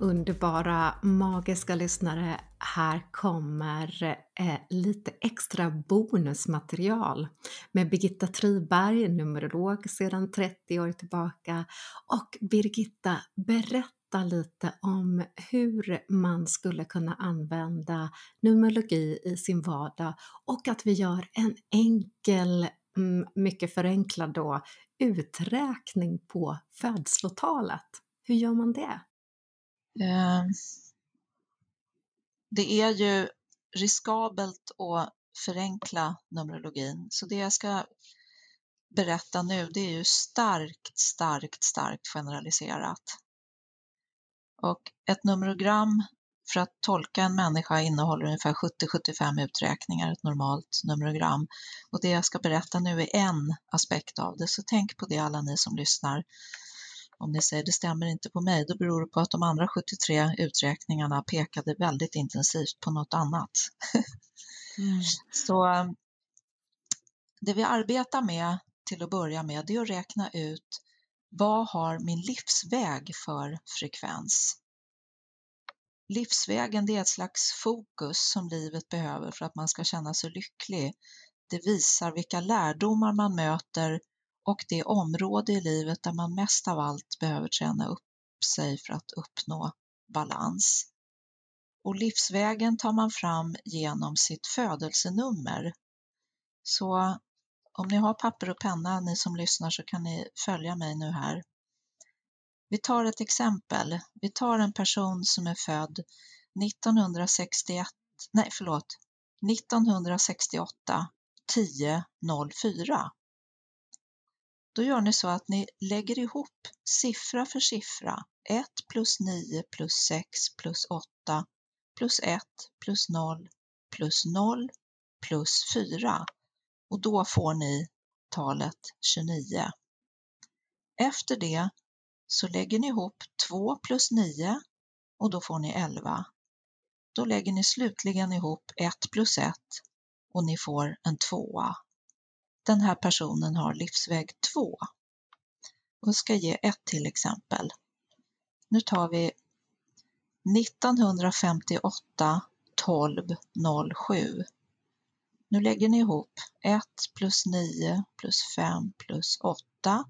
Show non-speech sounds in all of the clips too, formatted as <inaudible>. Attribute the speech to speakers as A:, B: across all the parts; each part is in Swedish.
A: underbara, magiska lyssnare, här kommer eh, lite extra bonusmaterial med Birgitta Triberg, numerolog sedan 30 år tillbaka. Och Birgitta berättar lite om hur man skulle kunna använda numerologi i sin vardag och att vi gör en enkel, mm, mycket förenklad då, uträkning på födslotalet. Hur gör man det?
B: Ehm, det är ju riskabelt att förenkla Numerologin, så det jag ska berätta nu, det är ju starkt, starkt, starkt generaliserat. Och ett numerogram för att tolka en människa innehåller ungefär 70-75 uträkningar, ett normalt numerogram. Och det jag ska berätta nu är en aspekt av det, så tänk på det alla ni som lyssnar om ni säger det stämmer inte på mig, då beror det på att de andra 73 uträkningarna pekade väldigt intensivt på något annat. Mm. <laughs> Så det vi arbetar med till att börja med, det är att räkna ut vad har min livsväg för frekvens? Livsvägen det är ett slags fokus som livet behöver för att man ska känna sig lycklig. Det visar vilka lärdomar man möter och det område i livet där man mest av allt behöver träna upp sig för att uppnå balans. Och livsvägen tar man fram genom sitt födelsenummer. Så om ni har papper och penna, ni som lyssnar, så kan ni följa mig nu här. Vi tar ett exempel. Vi tar en person som är född 1961, nej förlåt, 1968 10 04. Då gör ni så att ni lägger ihop siffra för siffra. 1 plus 9 plus 6 plus 8 plus 1 plus 0 plus 0 plus 4 och då får ni talet 29. Efter det så lägger ni ihop 2 plus 9 och då får ni 11. Då lägger ni slutligen ihop 1 plus 1 och ni får en tvåa den här personen har livsväg 2. Och ska ge ett till exempel. Nu tar vi 1958 12 07. Nu lägger ni ihop 1 plus 9 plus 5 plus 8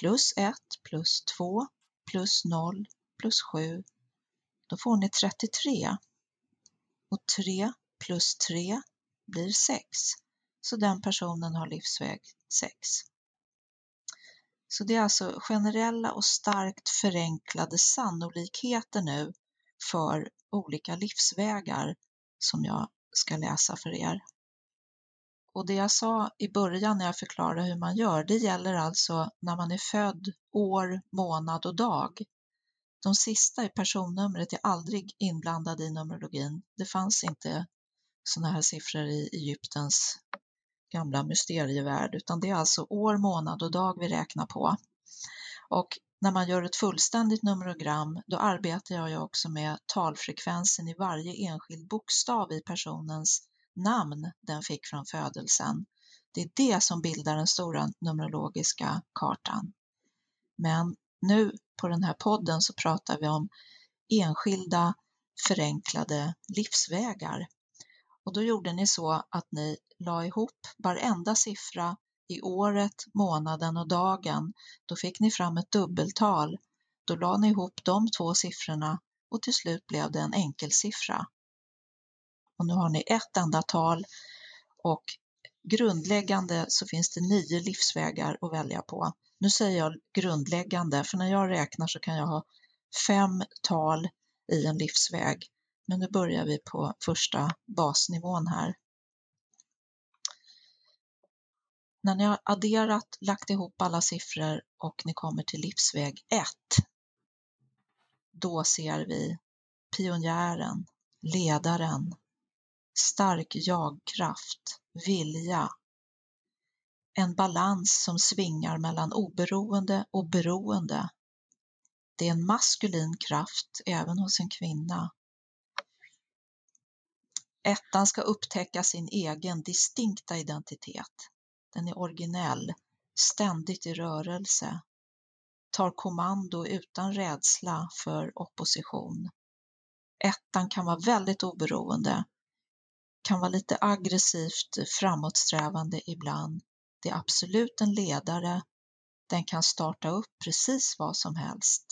B: plus 1 plus 2 plus 0 plus 7. Då får ni 33. Och 3 plus 3 blir 6 så den personen har livsväg 6. Så det är alltså generella och starkt förenklade sannolikheter nu för olika livsvägar som jag ska läsa för er. Och det jag sa i början när jag förklarade hur man gör, det gäller alltså när man är född, år, månad och dag. De sista i personnumret är aldrig inblandade i numerologin. Det fanns inte sådana här siffror i Egyptens gamla mysterievärld, utan det är alltså år, månad och dag vi räknar på. Och när man gör ett fullständigt numerogram, då arbetar jag ju också med talfrekvensen i varje enskild bokstav i personens namn den fick från födelsen. Det är det som bildar den stora numerologiska kartan. Men nu på den här podden så pratar vi om enskilda förenklade livsvägar. Och då gjorde ni så att ni la ihop varenda siffra i året, månaden och dagen, då fick ni fram ett dubbeltal. Då la ni ihop de två siffrorna och till slut blev det en enkelsiffra. Och nu har ni ett enda tal och grundläggande så finns det nio livsvägar att välja på. Nu säger jag grundläggande, för när jag räknar så kan jag ha fem tal i en livsväg. Men nu börjar vi på första basnivån här. När ni har adderat, lagt ihop alla siffror och ni kommer till livsväg 1, då ser vi pionjären, ledaren, stark jagkraft, vilja, en balans som svingar mellan oberoende och beroende. Det är en maskulin kraft även hos en kvinna. Ettan ska upptäcka sin egen distinkta identitet. Den är originell, ständigt i rörelse. tar kommando utan rädsla för opposition. Ettan kan vara väldigt oberoende, kan vara lite aggressivt framåtsträvande ibland. Det är absolut en ledare. Den kan starta upp precis vad som helst.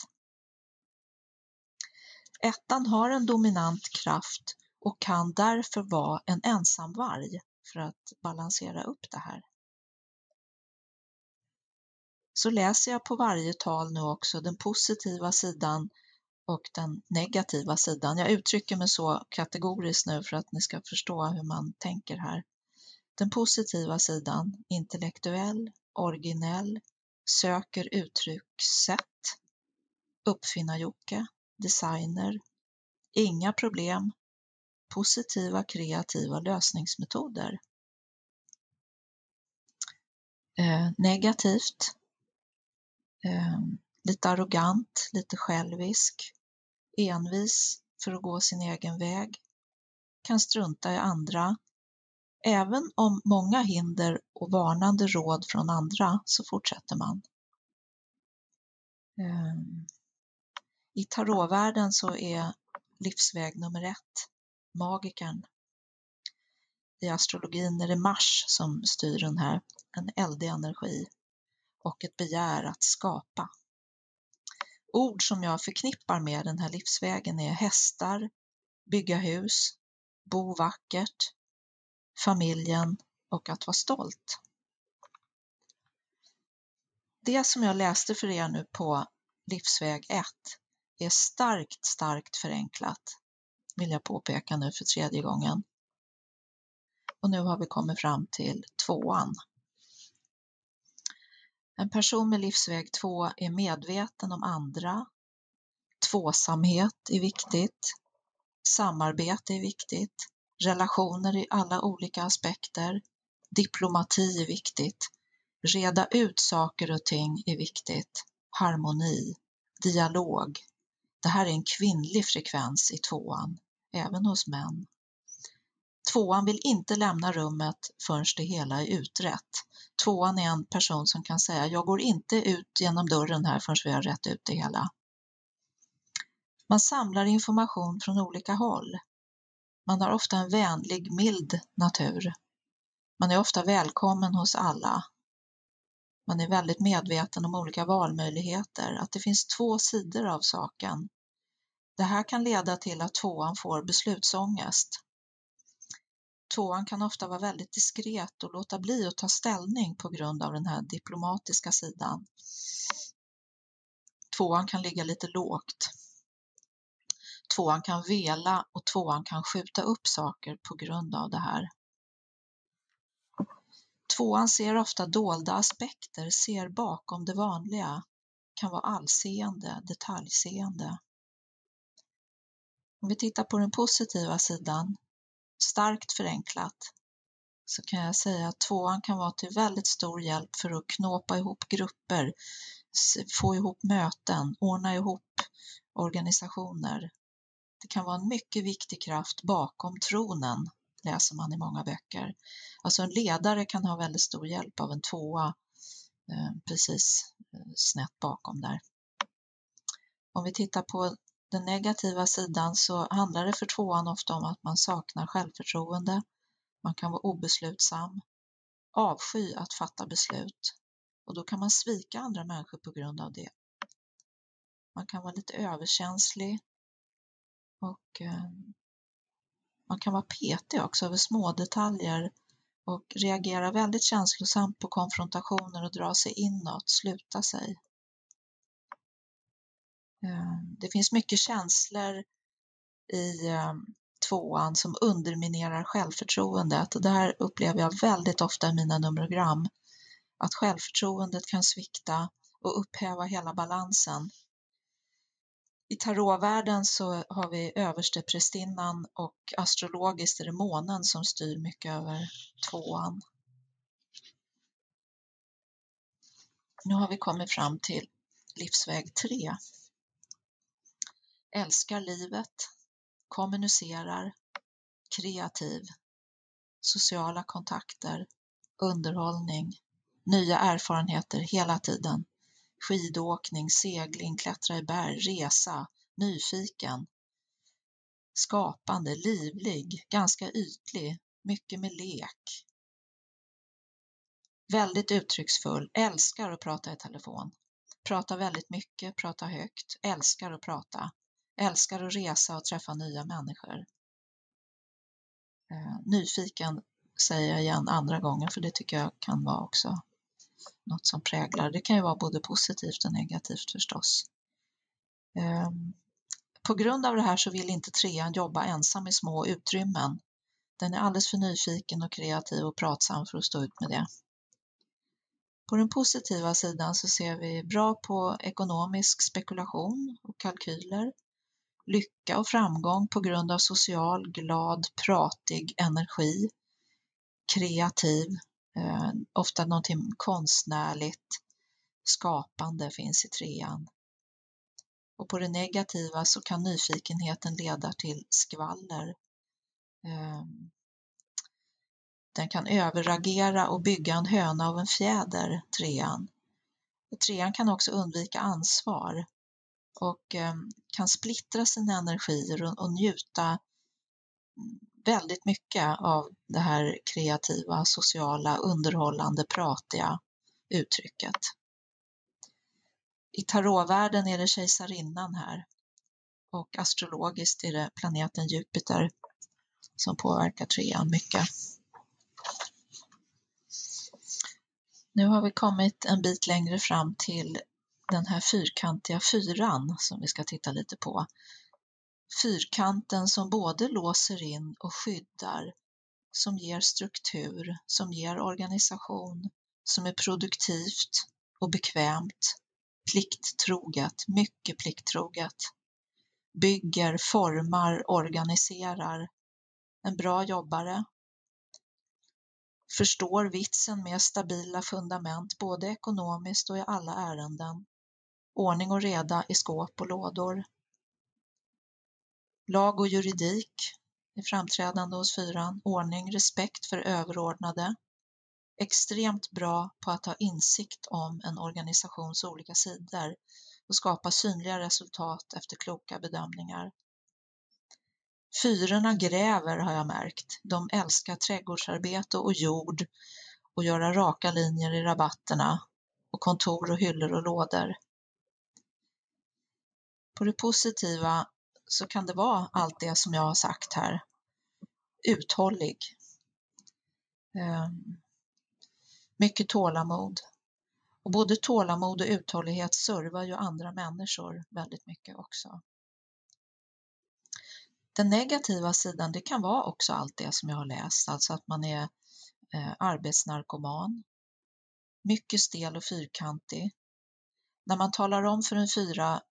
B: Ettan har en dominant kraft och kan därför vara en ensam varg för att balansera upp det här. Så läser jag på varje tal nu också den positiva sidan och den negativa sidan. Jag uttrycker mig så kategoriskt nu för att ni ska förstå hur man tänker här. Den positiva sidan, intellektuell, originell, söker uttryckssätt, uppfinnar-Jocke, designer, inga problem, positiva kreativa lösningsmetoder. Eh, negativt, eh, lite arrogant, lite självisk, envis för att gå sin egen väg, kan strunta i andra. Även om många hinder och varnande råd från andra så fortsätter man. Ehm, I tarotvärlden så är livsväg nummer ett magikern. I astrologin är det Mars som styr den här, en eldig energi och ett begär att skapa. Ord som jag förknippar med den här livsvägen är hästar, bygga hus, bo vackert, familjen och att vara stolt. Det som jag läste för er nu på livsväg 1 är starkt, starkt förenklat, vill jag påpeka nu för tredje gången. Och nu har vi kommit fram till tvåan. En person med livsväg 2 är medveten om andra. Tvåsamhet är viktigt. Samarbete är viktigt. Relationer i alla olika aspekter. Diplomati är viktigt. Reda ut saker och ting är viktigt. Harmoni, dialog. Det här är en kvinnlig frekvens i tvåan, även hos män. Tvåan vill inte lämna rummet förrän det hela är utrett. Tvåan är en person som kan säga, jag går inte ut genom dörren här förrän vi har rätt ut det hela. Man samlar information från olika håll. Man har ofta en vänlig, mild natur. Man är ofta välkommen hos alla. Man är väldigt medveten om olika valmöjligheter, att det finns två sidor av saken. Det här kan leda till att tvåan får beslutsångest. Tvåan kan ofta vara väldigt diskret och låta bli att ta ställning på grund av den här diplomatiska sidan. Tvåan kan ligga lite lågt. Tvåan kan vela och tvåan kan skjuta upp saker på grund av det här. Tvåan ser ofta dolda aspekter, ser bakom det vanliga, kan vara allseende, detaljseende. Om vi tittar på den positiva sidan starkt förenklat så kan jag säga att tvåan kan vara till väldigt stor hjälp för att knåpa ihop grupper, få ihop möten, ordna ihop organisationer. Det kan vara en mycket viktig kraft bakom tronen, läser man i många böcker. Alltså en ledare kan ha väldigt stor hjälp av en tvåa eh, precis eh, snett bakom där. Om vi tittar på den negativa sidan så handlar det för tvåan ofta om att man saknar självförtroende, man kan vara obeslutsam, avsky att fatta beslut. Och då kan man svika andra människor på grund av det. Man kan vara lite överkänslig. Och eh, man kan vara petig också över små detaljer. Och reagera väldigt känslosamt på konfrontationer och dra sig inåt, sluta sig. Ehm, det finns mycket känslor i ehm, tvåan som underminerar självförtroendet. Det här upplever jag väldigt ofta i mina numerogram. Att självförtroendet kan svikta och upphäva hela balansen. I tarotvärlden så har vi översteprästinnan och astrologiskt är det månen som styr mycket över tvåan. Nu har vi kommit fram till livsväg 3 älskar livet, kommunicerar, kreativ, sociala kontakter, underhållning, nya erfarenheter hela tiden. skidåkning, segling, klättra i berg, resa, nyfiken, skapande, livlig, ganska ytlig, mycket med lek. Väldigt uttrycksfull, älskar att prata i telefon. Pratar väldigt mycket, pratar högt, älskar att prata, älskar att resa och träffa nya människor. Eh, nyfiken säger jag igen andra gången för det tycker jag kan vara också något som präglar. Det kan ju vara både positivt och negativt förstås. Eh, på grund av det här så vill inte trean jobba ensam i små utrymmen. Den är alldeles för nyfiken och kreativ och pratsam för att stå ut med det. På den positiva sidan så ser vi bra på ekonomisk spekulation och kalkyler, lycka och framgång på grund av social, glad, pratig energi, kreativ, eh, ofta någonting konstnärligt, skapande finns i trean. Och på det negativa så kan nyfikenheten leda till skvaller. Eh, den kan överreagera och bygga en höna av en fjäder, trean. Trean kan också undvika ansvar och ehm, kan splittra sina energier och njuta mm, väldigt mycket av det här kreativa, sociala, underhållande, pratiga uttrycket. I tarotvärlden är det kejsarinnan här och astrologiskt är det planeten Jupiter som påverkar trean mycket. Nu har vi kommit en bit längre fram till den här fyrkantiga fyran som vi ska titta lite på. Fyrkanten som både låser in och skyddar, som ger struktur, som ger organisation, som är produktivt och bekvämt, plikttroget, mycket plikttroget, bygger, formar, organiserar, en bra jobbare, förstår vitsen med stabila fundament både ekonomiskt och i alla ärenden, ordning och reda i skåp och lådor. Lag och juridik är framträdande hos fyran, ordning, respekt för överordnade, extremt bra på att ha insikt om en organisations olika sidor och skapa synliga resultat efter kloka bedömningar. Fyrorna gräver har jag märkt. De älskar trädgårdsarbete och jord och göra raka linjer i rabatterna och kontor och hyllor och lådor. På det positiva så kan det vara allt det som jag har sagt här. Uthållig. Ehm, mycket tålamod. Och både tålamod och uthållighet servar ju andra människor väldigt mycket också. Den negativa sidan, det kan vara också allt det som jag har läst, alltså att man är eh, arbetsnarkoman, mycket stel och fyrkantig. När man talar om för en fyra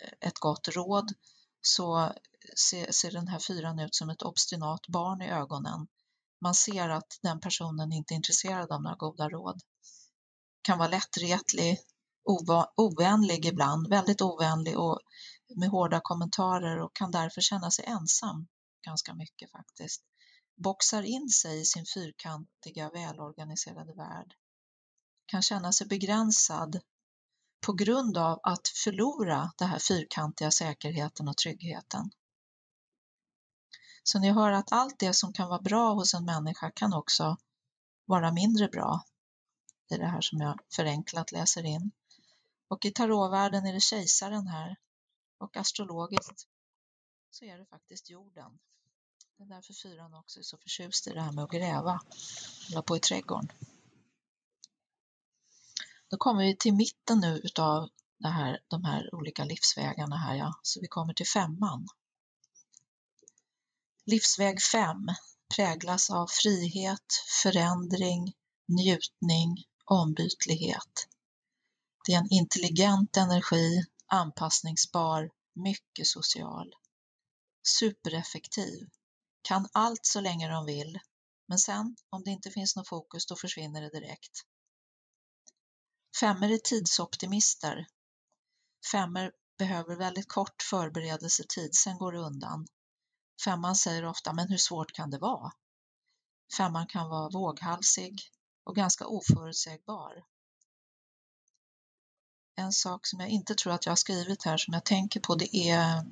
B: Eh, ett gott råd så ser, ser den här fyran ut som ett obstinat barn i ögonen. Man ser att den personen inte är intresserad av några goda råd. Kan vara lättretlig, ovänlig ibland, väldigt ovänlig och med hårda kommentarer och kan därför känna sig ensam ganska mycket faktiskt. Boxar in sig i sin fyrkantiga, välorganiserade värld. Kan känna sig begränsad på grund av att förlora den här fyrkantiga säkerheten och tryggheten. Så ni hör att allt det som kan vara bra hos en människa kan också vara mindre bra. Det är det här som jag förenklat läser in. Och i tarotvärlden är det kejsaren här och astrologiskt så är det faktiskt jorden. Det är därför fyran också är så förtjust i det här med att gräva, hålla på i trädgården. Då kommer vi till mitten nu utav det här, de här olika livsvägarna här, ja. så vi kommer till femman. Livsväg 5 präglas av frihet, förändring, njutning, ombytlighet. Det är en intelligent energi anpassningsbar, mycket social. Supereffektiv. Kan allt så länge de vill, men sen om det inte finns något fokus då försvinner det direkt. Femmer är tidsoptimister. Femmer behöver väldigt kort förberedelsetid, sen går det undan. Femman säger ofta, men hur svårt kan det vara? Femman kan vara våghalsig och ganska oförutsägbar. en sak som jag inte tror att jag har skrivit här som jag tänker på det är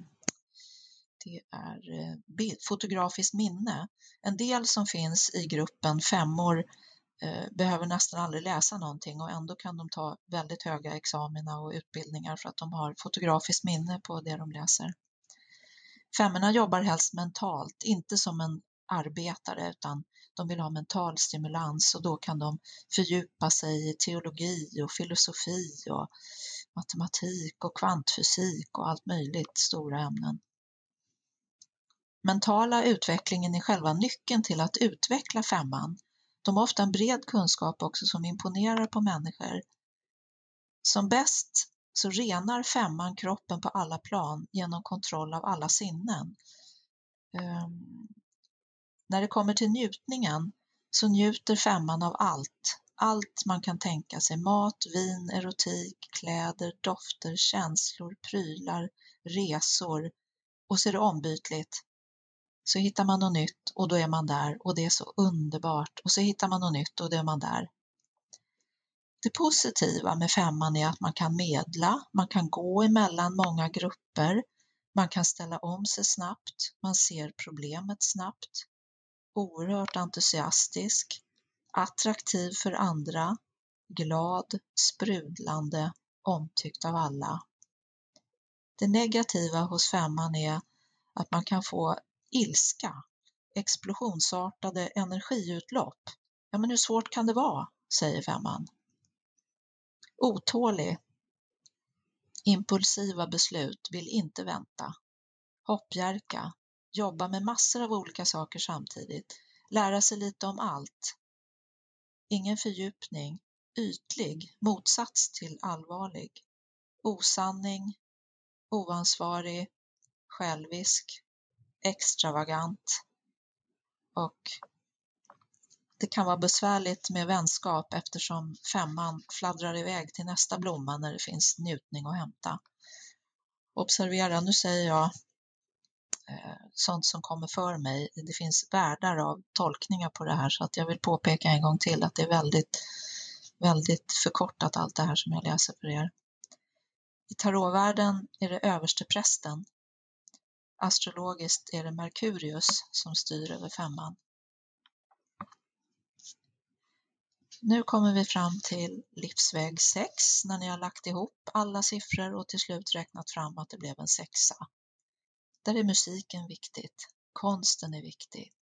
B: det är eh, bild, fotografiskt minne. En del som finns i gruppen femmor Eh, behöver nästan aldrig läsa någonting och ändå kan de ta väldigt höga examina och utbildningar för att de har fotografiskt minne på det de läser. Femmorna jobbar helst mentalt, inte som en arbetare utan de vill ha mental stimulans och då kan de fördjupa sig i teologi och filosofi och matematik och kvantfysik och allt möjligt stora ämnen. Mentala utvecklingen är själva nyckeln till att utveckla femman. De har ofta en bred kunskap också som imponerar på människor. Som bäst så renar femman kroppen på alla plan genom kontroll av alla sinnen. Um, när det kommer till njutningen så njuter femman av allt. Allt man kan tänka sig, mat, vin, erotik, kläder, dofter, känslor, prylar, resor och så är det ombytligt. Så hittar man något nytt och då är man där och det är så underbart och så hittar man något nytt och då är man där. Det positiva med femman är att man kan medla, man kan gå emellan många grupper, man kan ställa om sig snabbt, man ser problemet snabbt, oerhört entusiastisk, attraktiv för andra, glad, sprudlande, omtyckt av alla. Det negativa hos femman är att man kan få ilska, explosionsartade energiutlopp. Ja, men hur svårt kan det vara, säger femman. Otålig, impulsiva beslut, vill inte vänta. Hoppjerka, jobba med massor av olika saker samtidigt, lära sig lite om allt. Ingen fördjupning, ytlig, motsats till allvarlig. Osanning, oansvarig, självisk, extravagant och det kan vara besvärligt med vänskap eftersom femman fladdrar iväg till nästa blomma när det finns njutning att hämta. Observera, nu säger jag eh, sånt som kommer för mig. Det finns världar av tolkningar på det här så att jag vill påpeka en gång till att det är väldigt, väldigt förkortat allt det här som jag läser för er. I tarotvärlden är det översteprästen Astrologiskt är det Merkurius som styr över femman. Nu kommer vi fram till livsväg 6 när ni har lagt ihop alla siffror och till slut räknat fram att det blev en sexa. Där är musiken viktigt, konsten är viktig,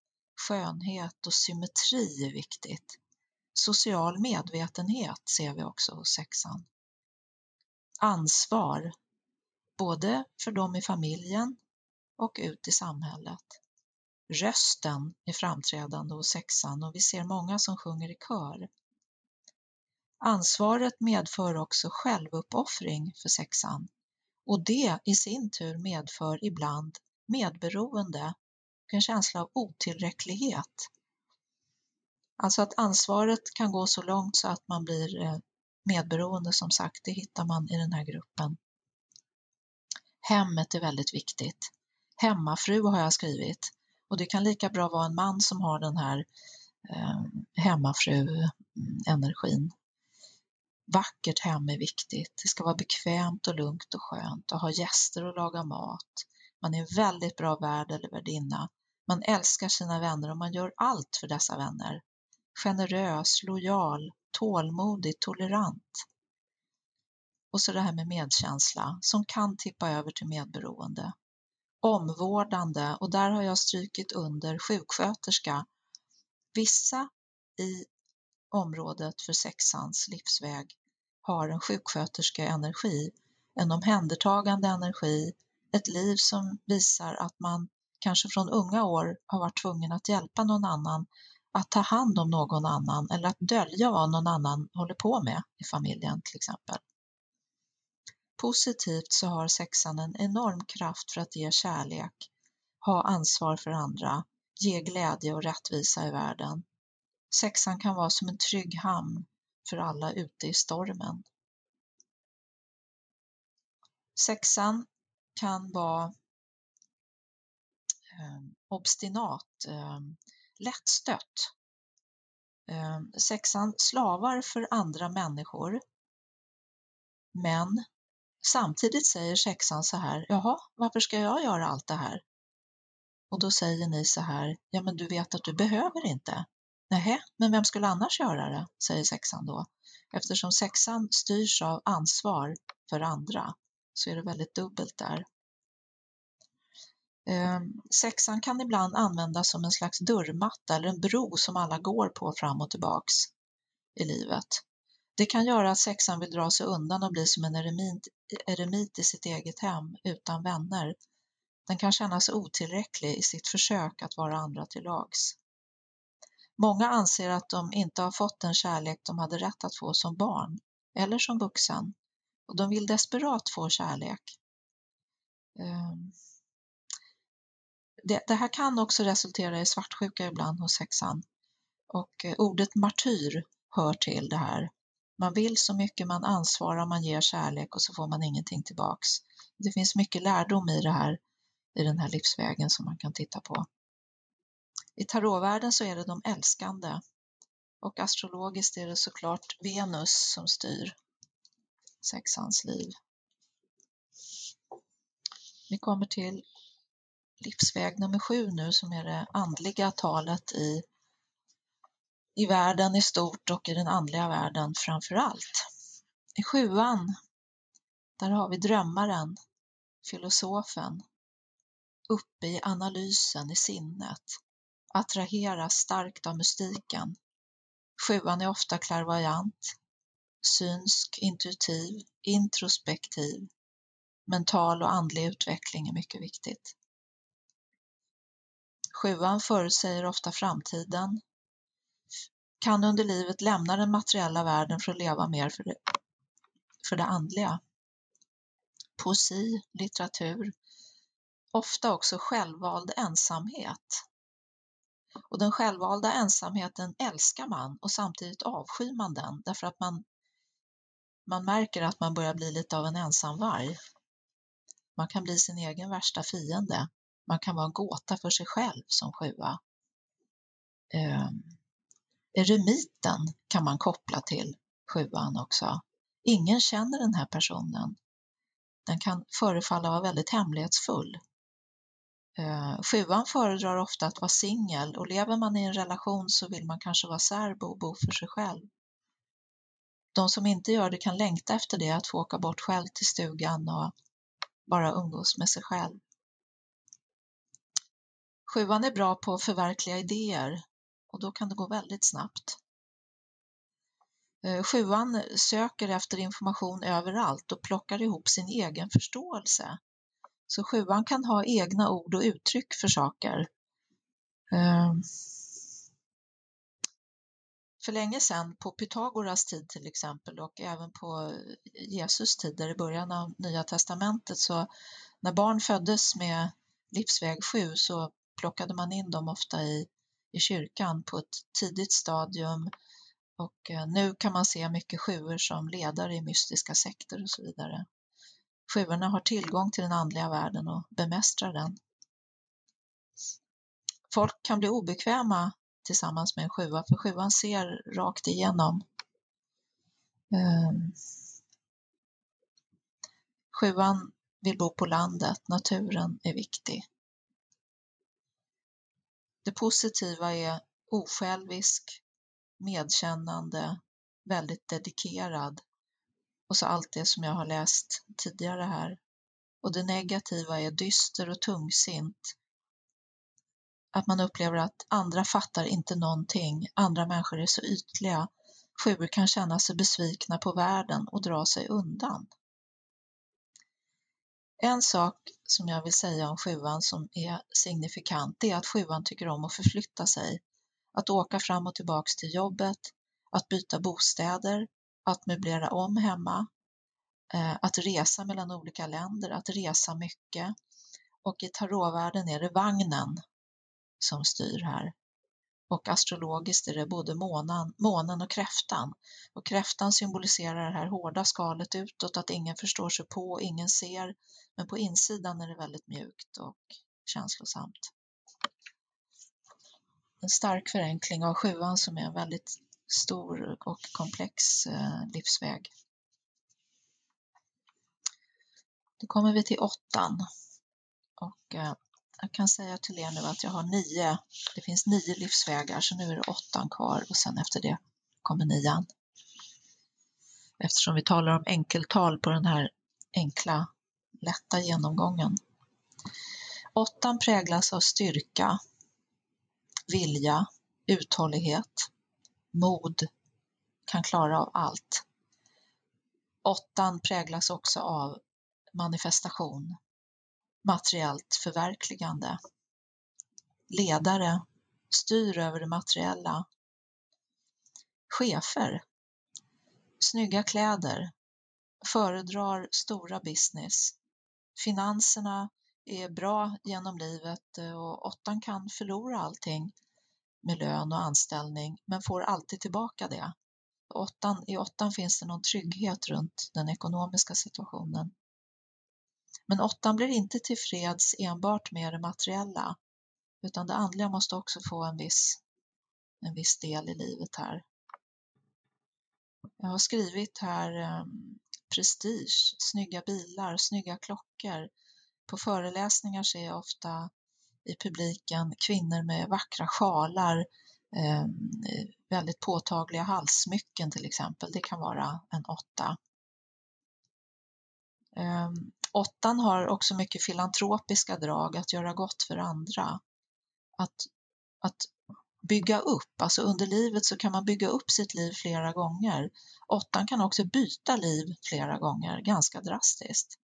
B: skönhet och symmetri är viktigt. Social medvetenhet ser vi också hos sexan. Ansvar, både för dem i familjen och ut i samhället. Rösten är framträdande hos sexan och vi ser många som sjunger i kör. Ansvaret medför också självuppoffring för sexan och det i sin tur medför ibland medberoende och en känsla av otillräcklighet. Alltså att ansvaret kan gå så långt så att man blir eh, medberoende som sagt, det hittar man i den här gruppen. Hemmet är väldigt viktigt hemmafru har jag skrivit och det kan lika bra vara en man som har den här eh, hemmafru-energin. Vackert hem är viktigt. Det ska vara bekvämt och lugnt och skönt och ha gäster och laga mat. Man är en väldigt bra värd eller värdinna. Man älskar sina vänner och man gör allt för dessa vänner. Generös, lojal, tålmodig, tolerant. Och så det här med medkänsla som kan tippa över till medberoende omvårdande och där har jag strykit under sjuksköterska. Vissa i området för sexans livsväg har en sjuksköterskeenergi, en omhändertagande energi, ett liv som visar att man kanske från unga år har varit tvungen att hjälpa någon annan att ta hand om någon annan eller att dölja vad någon annan håller på med i familjen till exempel. Positivt så har sexan en enorm kraft för att ge kärlek, ha ansvar för andra, ge glädje och rättvisa i världen. Sexan kan vara som en trygg hamn för alla ute i stormen. Sexan kan vara eh, obstinat, eh, lättstött. Eh, sexan slavar för andra människor Men samtidigt säger sexan så här, jaha, varför ska jag göra allt det här? Och då säger ni så här, ja men du vet att du behöver inte. Nähä, men vem skulle annars göra det? säger sexan då. Eftersom sexan styrs av ansvar för andra så är det väldigt dubbelt där. Ehm, sexan kan ibland användas som en slags dörrmatta eller en bro som alla går på fram och tillbaks i livet. Det kan göra att sexan vill dra sig undan och bli som en eremit, eremit i sitt eget hem utan vänner. Den kan känna sig otillräcklig i sitt försök att vara andra till lags. Många anser att de inte har fått den kärlek de hade rätt att få som barn eller som vuxen och de vill desperat få kärlek. Ehm. Det, det, här kan också resultera i svartsjuka ibland hos sexan och eh, ordet martyr hör till det här. Man vill så mycket, man ansvarar, man ger kärlek och så får man ingenting tillbaks. Det finns mycket lärdom i det här, i den här livsvägen som man kan titta på. I tarotvärlden så är det de älskande och astrologiskt är det såklart Venus som styr sexans liv. Vi kommer till livsväg nummer sju nu som är det andliga talet i, i världen i stort och i den andliga världen framför allt. I sjuan, där har vi drömmaren, filosofen, uppe i analysen i sinnet, attraheras starkt av mystiken. Sjuan är ofta klärvoajant, synsk, intuitiv, introspektiv. Mental och andlig utveckling är mycket viktigt. Sjuan förutsäger ofta framtiden, kan under livet lämna den materiella världen för att leva mer för det, för det andliga. Poesi, litteratur, ofta också självvald ensamhet. Och den självvalda ensamheten älskar man och samtidigt avskyr man den därför att man, man märker att man börjar bli lite av en ensamvarg. Man kan bli sin egen värsta fiende man kan vara en gåta för sig själv som sjua. Eh, eremiten kan man koppla till sjuan också. Ingen känner den här personen. Den kan förefalla vara väldigt hemlighetsfull. Eh, sjuan föredrar ofta att vara singel och lever man i en relation så vill man kanske vara särbo och bo för sig själv. De som inte gör det kan längta efter det, att få åka bort själv till stugan och bara umgås med sig själv. Sjuan är bra på att förverkliga idéer och då kan det gå väldigt snabbt. Eh, sjuan söker efter information överallt och plockar ihop sin egen förståelse. Så sjuan kan ha egna ord och uttryck för saker. Ehm, för länge sedan, på Pythagoras tid till exempel och även på Jesus tider i början av Nya Testamentet, så när barn föddes med livsväg 7 så plockade man in dem ofta i, i kyrkan på ett tidigt stadium och eh, nu kan man se mycket sjuor som ledare i mystiska sekter och så vidare. Sjuorna har tillgång till den andliga världen och bemästrar den. Folk kan bli obekväma tillsammans med en sjua för sjuan ser rakt igenom. Ehm. Sjuan vill bo på landet, naturen är viktig. Det positiva är osjälvisk, medkännande, väldigt dedikerad och så allt det som jag har läst tidigare här. Och det negativa är dyster och tungsint. Att man upplever att andra fattar inte någonting, andra människor är så ytliga. Sjuor kan känna sig besvikna på världen och dra sig undan. En sak som jag vill säga om sjuan som är signifikant, är att sjuan tycker om att förflytta sig. Att åka fram och tillbaks till jobbet, att byta bostäder, att möblera om hemma, eh, att resa mellan olika länder, att resa mycket. Och i tarotvärlden är det vagnen som styr här och astrologiskt är det både månen, månen och kräftan. Och kräftan symboliserar det här hårda skalet utåt, att ingen förstår sig på, ingen ser, men på insidan är det väldigt mjukt och känslosamt. En stark förenkling av sjuan som är en väldigt stor och komplex eh, livsväg. Då kommer vi till åttan. Och eh, jag kan säga till er nu att jag har nio, det finns nio livsvägar, så nu är det åttan kvar och sen efter det kommer nian. Eftersom vi talar om enkeltal på den här enkla, lätta genomgången. Åttan präglas av styrka, vilja, uthållighet, mod, kan klara av allt. Åttan präglas också av manifestation, materiellt förverkligande. Ledare styr över det materiella. Chefer, snygga kläder, föredrar stora business. Finanserna är bra genom livet eh, och åttan kan förlora allting med lön och anställning men får alltid tillbaka det. Åttan, I åttan finns det någon trygghet runt den ekonomiska situationen. Men åttan blir inte tillfreds enbart med det materiella, utan det andliga måste också få en viss, en viss del i livet här. Jag har skrivit här ehm, prestige, snygga bilar, snygga klockor. På föreläsningar ser jag ofta i publiken kvinnor med vackra sjalar, eh, väldigt påtagliga halssmycken till exempel. Det kan vara en åtta. Eh, åttan har också mycket filantropiska drag, att göra gott för andra. Att, att bygga upp, alltså under livet så kan man bygga upp sitt liv flera gånger. Åttan kan också byta liv flera gånger, ganska drastiskt.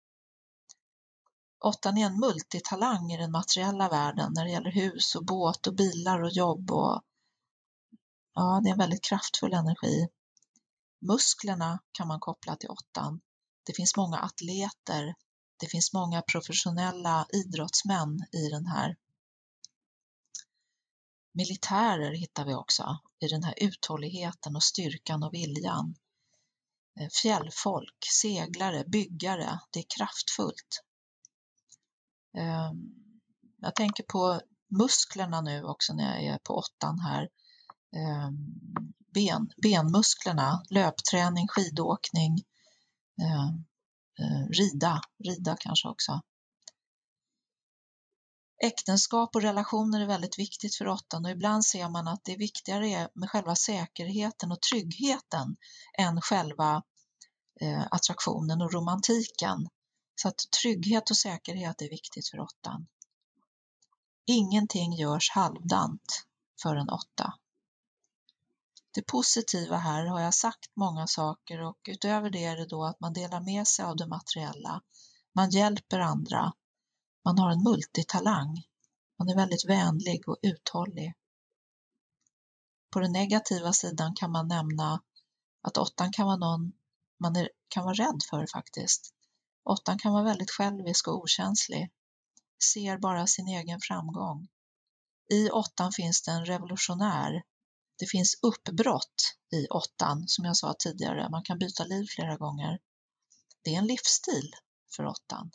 B: Åttan är en multitalang i den materiella världen när det gäller hus och båt och bilar och jobb och ja, det är en väldigt kraftfull energi. Musklerna kan man koppla till åttan. Det finns många atleter, det finns många professionella idrottsmän i den här. Militärer hittar vi också i den här uthålligheten och styrkan och viljan. Eh, fjällfolk, seglare, byggare, det är kraftfullt. Ehm, jag tänker på musklerna nu också när jag är på åttan här. Ehm, ben, benmusklerna, löpträning, skidåkning, ehm, Eh, rida, rida kanske också. Äktenskap och relationer är väldigt viktigt för åttan och ibland ser man att det är viktigare med själva säkerheten och tryggheten än själva eh, attraktionen och romantiken. Så att trygghet och säkerhet är viktigt för åttan. Ingenting görs halvdant för en åtta. Det positiva här har jag sagt många saker och utöver det är det då att man delar med sig av det materiella. Man hjälper andra. Man har en multitalang. Man är väldigt vänlig och uthållig. På den negativa sidan kan man nämna att åttan kan vara någon man är, kan vara rädd för faktiskt. Åttan kan vara väldigt självisk och okänslig, ser bara sin egen framgång. I åttan finns det en revolutionär. Det finns uppbrott i åttan, som jag sa tidigare. Man kan byta liv flera gånger. Det är en livsstil för åttan.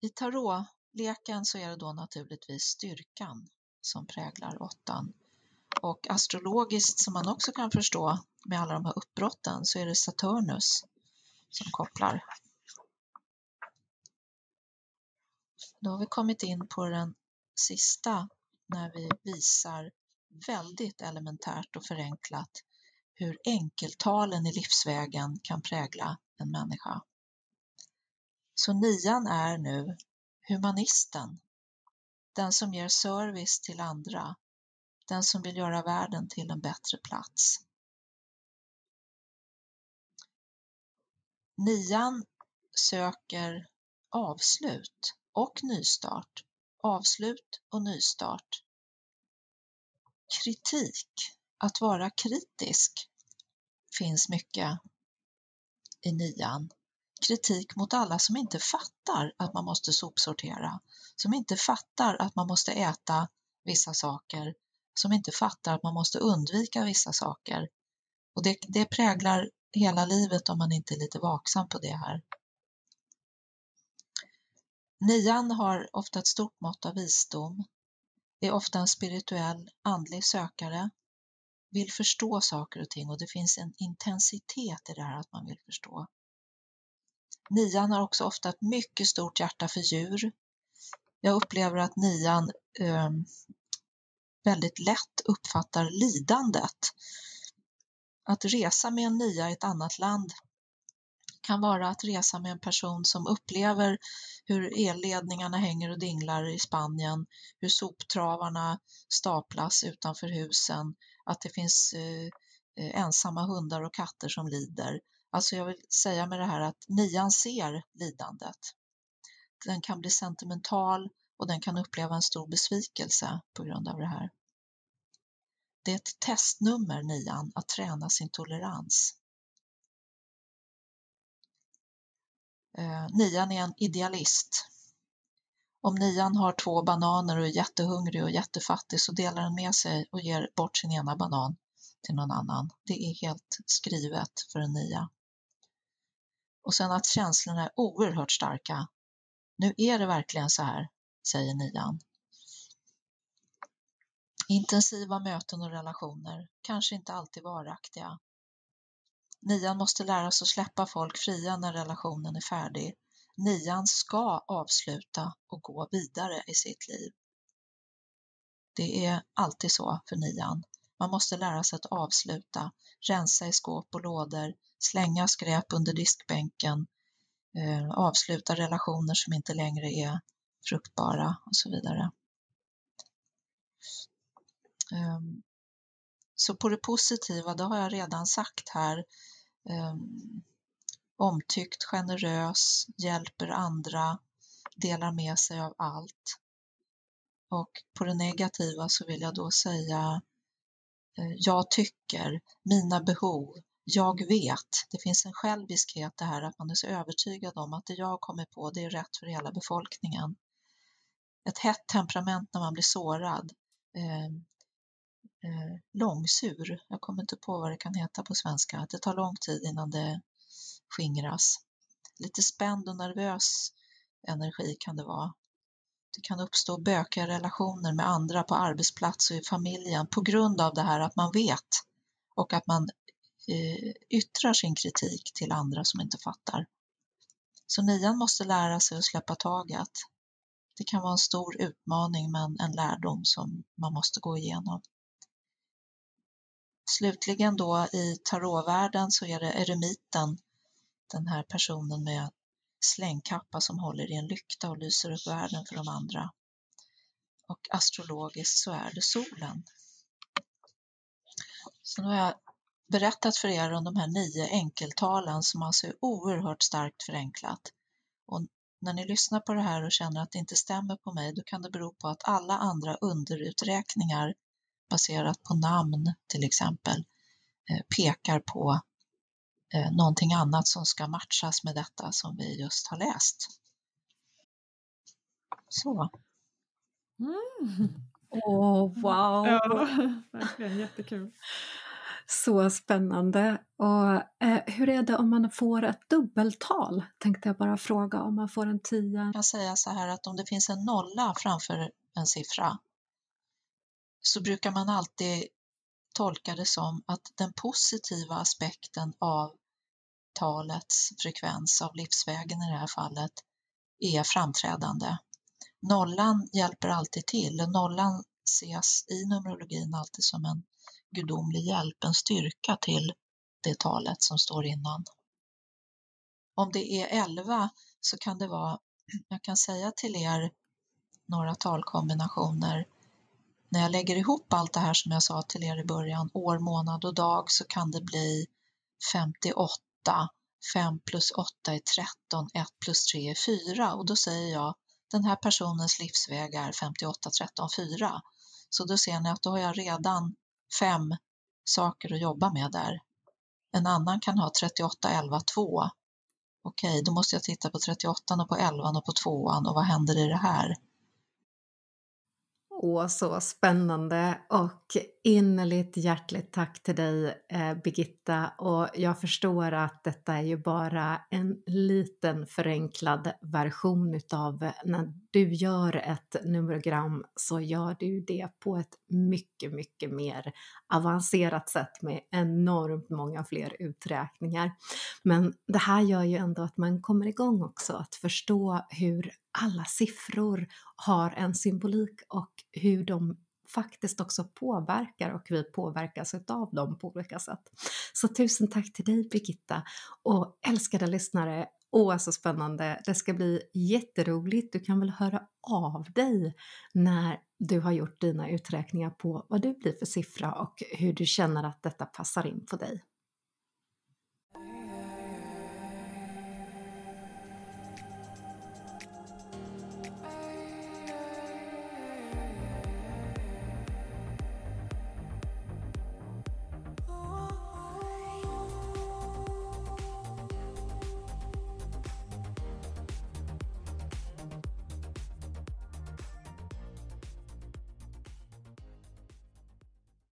B: I tarotleken så är det då naturligtvis styrkan som präglar åttan. Och astrologiskt, som man också kan förstå med alla de här uppbrotten, så är det Saturnus som kopplar. Då har vi kommit in på den sista när vi visar väldigt elementärt och förenklat hur enkeltalen i livsvägen kan prägla en människa. Så nian är nu humanisten, den som ger service till andra, den som vill göra världen till en bättre plats. Nian söker avslut och nystart, avslut och nystart. Kritik, att vara kritisk, finns mycket i nian. Kritik mot alla som inte fattar att man måste sopsortera, som inte fattar att man måste äta vissa saker, som inte fattar att man måste undvika vissa saker. Och det, det präglar hela livet om man inte är lite vaksam på det här. Nian har ofta ett stort mått av visdom, är ofta en spirituell, andlig sökare, vill förstå saker och ting och det finns en intensitet i det här att man vill förstå. Nian har också ofta ett mycket stort hjärta för djur. Jag upplever att nian eh, väldigt lätt uppfattar lidandet. Att resa med en nia i ett annat land kan vara att resa med en person som upplever hur elledningarna hänger och dinglar i Spanien, hur soptravarna staplas utanför husen, att det finns eh, eh, ensamma hundar och katter som lider. Alltså jag vill säga med det här att nian ser lidandet. Den kan bli sentimental och den kan uppleva en stor besvikelse på grund av det här. Det är ett testnummer, nian, att träna sin tolerans. Eh, nian är en idealist. Om nian har två bananer och är jättehungrig och jättefattig så delar den med sig och ger bort sin ena banan till någon annan. Det är helt skrivet för en nia. Och sen att känslorna är oerhört starka. Nu är det verkligen så här, säger nian. Intensiva möten och relationer, kanske inte alltid varaktiga. Nian måste lära sig att släppa folk fria när relationen är färdig. Nian ska avsluta och gå vidare i sitt liv. Det är alltid så för nian. Man måste lära sig att avsluta, rensa i skåp och lådor, slänga skräp under diskbänken, eh, avsluta relationer som inte längre är fruktbara och så vidare. Um, så på det positiva, det har jag redan sagt här, um, omtyckt, generös, hjälper andra, delar med sig av allt. Och på det negativa så vill jag då säga eh, jag tycker, mina behov, jag vet. Det finns en själviskhet det här att man är så övertygad om att det jag kommer på det är rätt för hela befolkningen. Ett hett temperament när man blir sårad. Ehm, Eh, långsur, jag kommer inte på vad det kan heta på svenska, det tar lång tid innan det skingras. Lite spänd och nervös energi kan det vara. Det kan uppstå bökiga relationer med andra på arbetsplats och i familjen på grund av det här att man vet och att man eh, yttrar sin kritik till andra som inte fattar. Så nian måste lära sig att släppa taget. Det kan vara en stor utmaning men en lärdom som man måste gå igenom. Slutligen då i tarotvärlden så är det eremiten, den här personen med slängkappa som håller i en lykta och lyser upp världen för de andra. Och astrologiskt så är det solen. Så nu har jag berättat för er om de här nio enkeltalen som alltså är oerhört starkt förenklat. Och när ni lyssnar på det här och känner att det inte stämmer på mig, då kan det bero på att alla andra underuträkningar baserat på namn till exempel eh, pekar på eh, någonting annat som ska matchas med detta som vi just har läst. Så.
A: Mm. oh, wow!
C: Ja, verkligen jättekul.
A: Så spännande. Och eh, hur är det om man får ett dubbeltal? Tänkte jag bara fråga om man får en tia.
B: Jag kan säga så här att om det finns en nolla framför en siffra så brukar man alltid tolka det som att den positiva aspekten av talets frekvens av livsvägen i det här fallet är framträdande. Nollan hjälper alltid till och nollan ses i numerologin alltid som en gudomlig hjälp, en styrka till det talet som står innan. Om det är 11 så kan det vara, jag kan säga till er några talkombinationer när jag lägger ihop allt det här som jag sa till er i början, år, månad och dag, så kan det bli 58. 5 plus 8 är 13, 1 plus 3 är 4 och då säger jag den här personens livsväg är 58, 13, 4. Så då ser ni att då har jag redan fem saker att jobba med där. En annan kan ha 38, 11, 2. Okej, då måste jag titta på 38 och på 11 och på 2 och vad händer i det här?
A: Åh, så spännande! Och innerligt hjärtligt tack till dig eh, Birgitta och jag förstår att detta är ju bara en liten förenklad version utav när du gör ett numerogram så gör du det på ett mycket, mycket mer avancerat sätt med enormt många fler uträkningar. Men det här gör ju ändå att man kommer igång också att förstå hur alla siffror har en symbolik och hur de faktiskt också påverkar och vi påverkas av dem på olika sätt. Så tusen tack till dig Birgitta och älskade lyssnare. Åh, så spännande! Det ska bli jätteroligt. Du kan väl höra av dig när du har gjort dina uträkningar på vad du blir för siffra och hur du känner att detta passar in på dig.